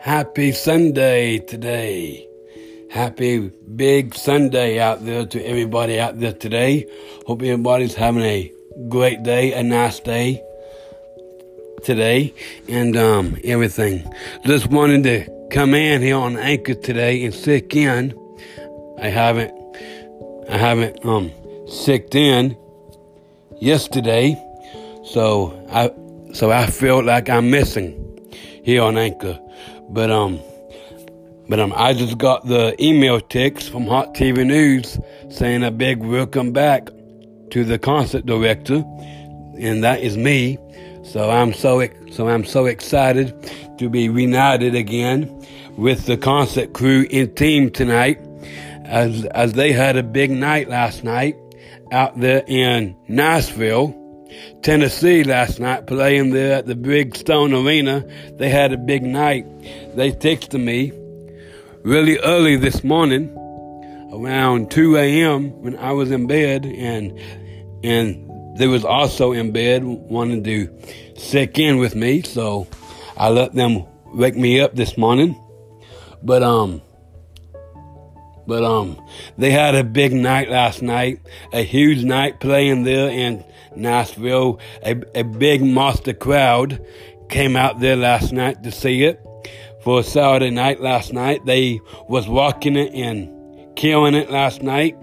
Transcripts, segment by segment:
Happy Sunday today. Happy big Sunday out there to everybody out there today. Hope everybody's having a great day, a nice day today, and um, everything. Just wanted to come in here on Anchor today and sick in. I haven't, I haven't um sicked in yesterday, so I, so I feel like I'm missing here on Anchor. But um, but um, I just got the email text from Hot TV News saying a big welcome back to the concert director, and that is me. So I'm so so I'm so excited to be reunited again with the concert crew and team tonight, as as they had a big night last night out there in Nashville. Tennessee last night playing there at the Bridgestone Arena. They had a big night. They texted me really early this morning, around 2 a.m. when I was in bed, and and they was also in bed wanting to check in with me. So I let them wake me up this morning. But um. But um, they had a big night last night, a huge night playing there in Nashville. A, a big monster crowd came out there last night to see it. For Saturday night last night, they was walking it and killing it last night,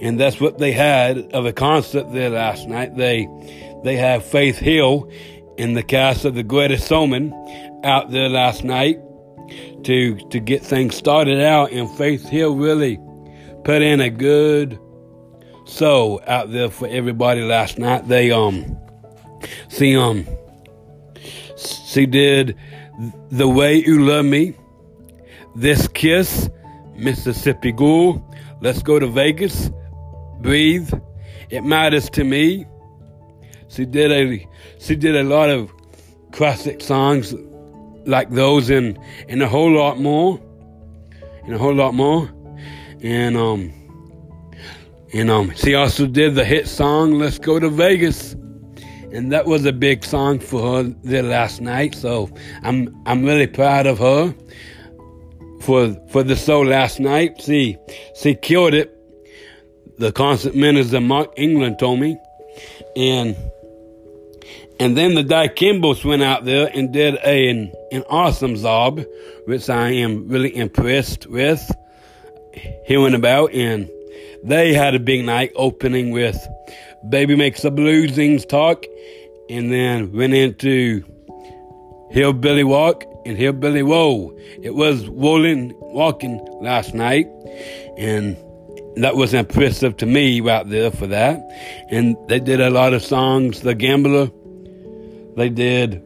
and that's what they had of a concert there last night. They they had Faith Hill in the cast of The Greatest Showman out there last night to to get things started out, and Faith Hill really put in a good show out there for everybody last night. They um see um she did the way you love me, this kiss, Mississippi Girl, let's go to Vegas, breathe, it matters to me. She did a she did a lot of classic songs like those and and a whole lot more and a whole lot more. And um and um she also did the hit song let's go to vegas and that was a big song for her there last night so i'm i'm really proud of her for for the show last night. She she killed it. The concert minister mark england told me. And and then the Dykembos went out there and did a, an, an awesome job, which I am really impressed with hearing about. And they had a big night opening with Baby Makes the Blues Things Talk, and then went into Hillbilly Walk and Hillbilly Whoa. It was rolling walking last night, and that was impressive to me right there for that. And they did a lot of songs. The Gambler they did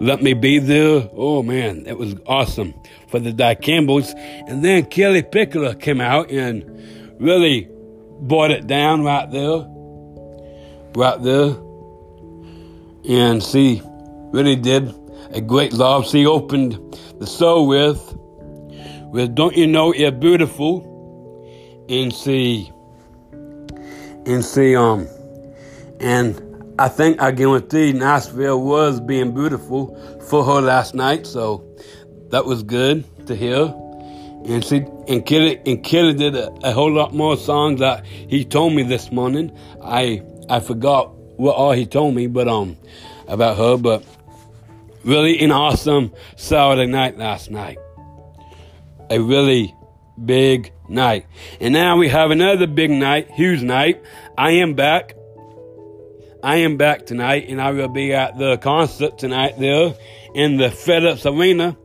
Let Me Be There. Oh man, that was awesome for the Dykembos. And then Kellie Pickler came out and really brought it down right there. Right there. And she really did a great job. She opened the show with with Don't You Know You're Beautiful and she and she um and I think I guarantee Nashville was being beautiful for her last night, so that was good to hear. And she and Kelly and Kelly did a, a whole lot more songs that he told me this morning. I I forgot what all he told me, but um about her, but really an awesome Saturday night last night. A really big night. And now we have another big night, huge night. I am back. I am back tonight, and I will be at the concert tonight there in the FedEx Arena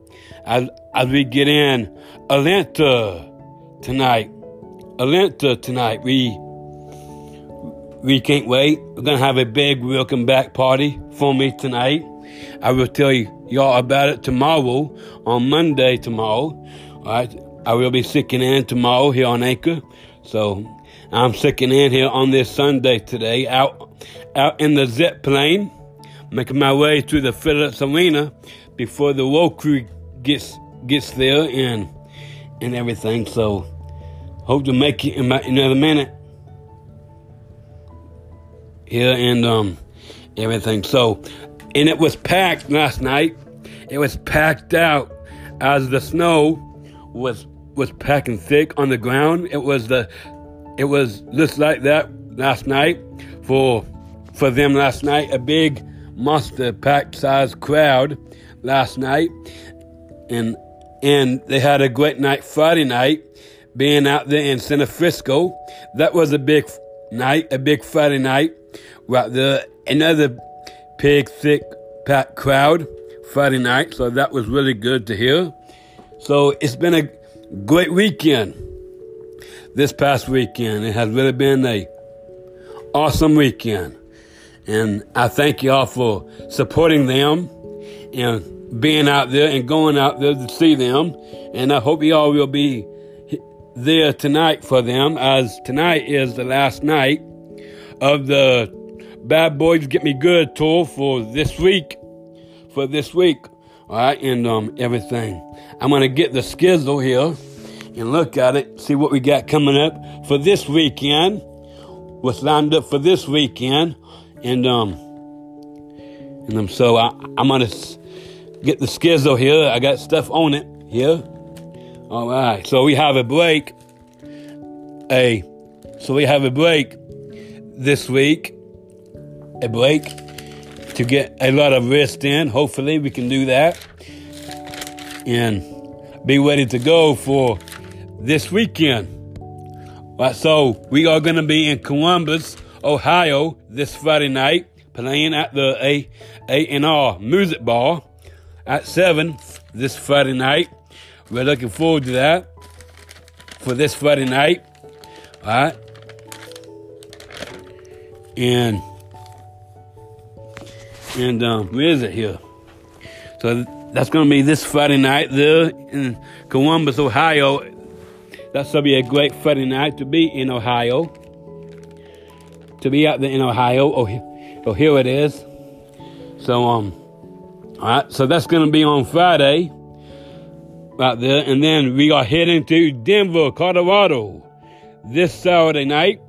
as, as we get in Atlanta tonight. Atlanta tonight. We we can't wait. We're gonna have a big welcome back party for me tonight. I will tell you y'all about it tomorrow on Monday tomorrow. All right. I will be sicking in tomorrow here on Anchor. So I'm sicking in here on this Sunday today, out out in the jet plane, making my way to the Phillips Arena before the road crew gets gets there and and everything. So hope to make it in about another minute here and um everything. So and it was packed last night. It was packed out. as the snow was was packing thick on the ground. It was the it was just like that last night for for them last night. A big monster packed size crowd last night, and and they had a great night Friday night, being out there in San Francisco. That was a big night, a big Friday night, right there. Another big thick packed crowd Friday night, so that was really good to hear. So it's been a great weekend. This past weekend, it has really been a awesome weekend, and I thank y'all for supporting them and being out there and going out there to see them. And I hope y'all will be there tonight for them, as tonight is the last night of the Bad Boys Get Me Good tour for this week for this week. All right, and um, everything. I'm gonna get the schedule here and look at it, see what we got coming up for this weekend. What's lined up for this weekend, and um, and um, so I, I'm gonna get the schedule here. I got stuff on it here. All right, so we have a break. A, so we have a break this week. A break to get a lot of rest in. Hopefully, we can do that and be ready to go for this weekend. Right, so we are going to be in Columbus, Ohio, this Friday night, playing at the A A and R Music Bar at seven this Friday night. We're looking forward to that for this Friday night. All right, and and um, where is it here? So that's going to be this Friday night there in Columbus, Ohio. That's going to be a great Friday night to be in Ohio. To be out there in Ohio. Oh, oh here it is. So, um, all right. So that's going to be on Friday, out there, and then we are heading to Denver, Colorado, this Saturday night.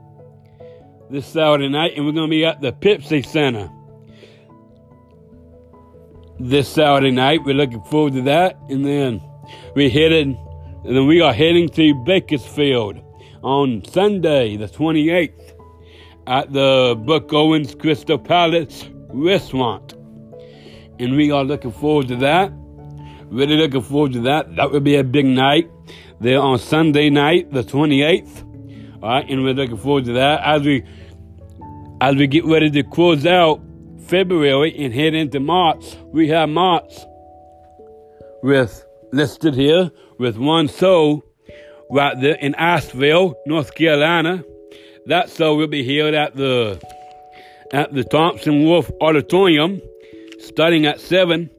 This Saturday night, and we're going to be at the Pepsi Center this Saturday night. We're looking forward to that. And then we're headed, and then we are heading to Bakersfield on Sunday, the 28th, at the Buck Owens Crystal Palace Restaurant. And we are looking forward to that. Really looking forward to that. That will be a big night there on Sunday night, the 28th. All right, and we're looking forward to that as we as we get ready to close out February and head into March, we have March with listed here with one soul right there in Asheville, North Carolina. That soul will be held at the at the Thompson Wolfe Auditorium starting at seven.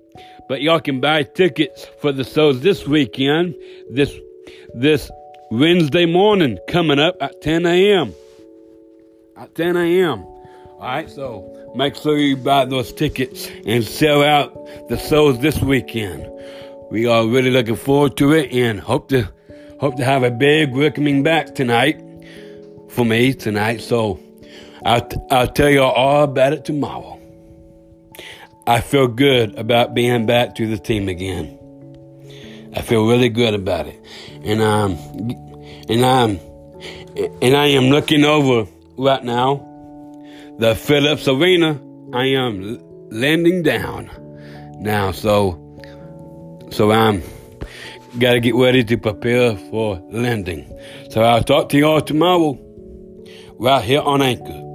But y'all can buy tickets for the shows this weekend, this this Wednesday morning coming up at 10 a.m. At 10 a.m. All right, so Make sure you buy those tickets and sell out the shows this weekend. We are really looking forward to it and hope to hope to have a big welcoming back tonight for me tonight. So I'll, I'll tell you all about it tomorrow. I feel good about being back to the team again. I feel really good about it, and um, and I'm and I am looking over right now the Phillips Arena, I am landing down now. So, so I'm got to get ready to prepare for landing. So I'll talk to you all tomorrow right here on Anchor.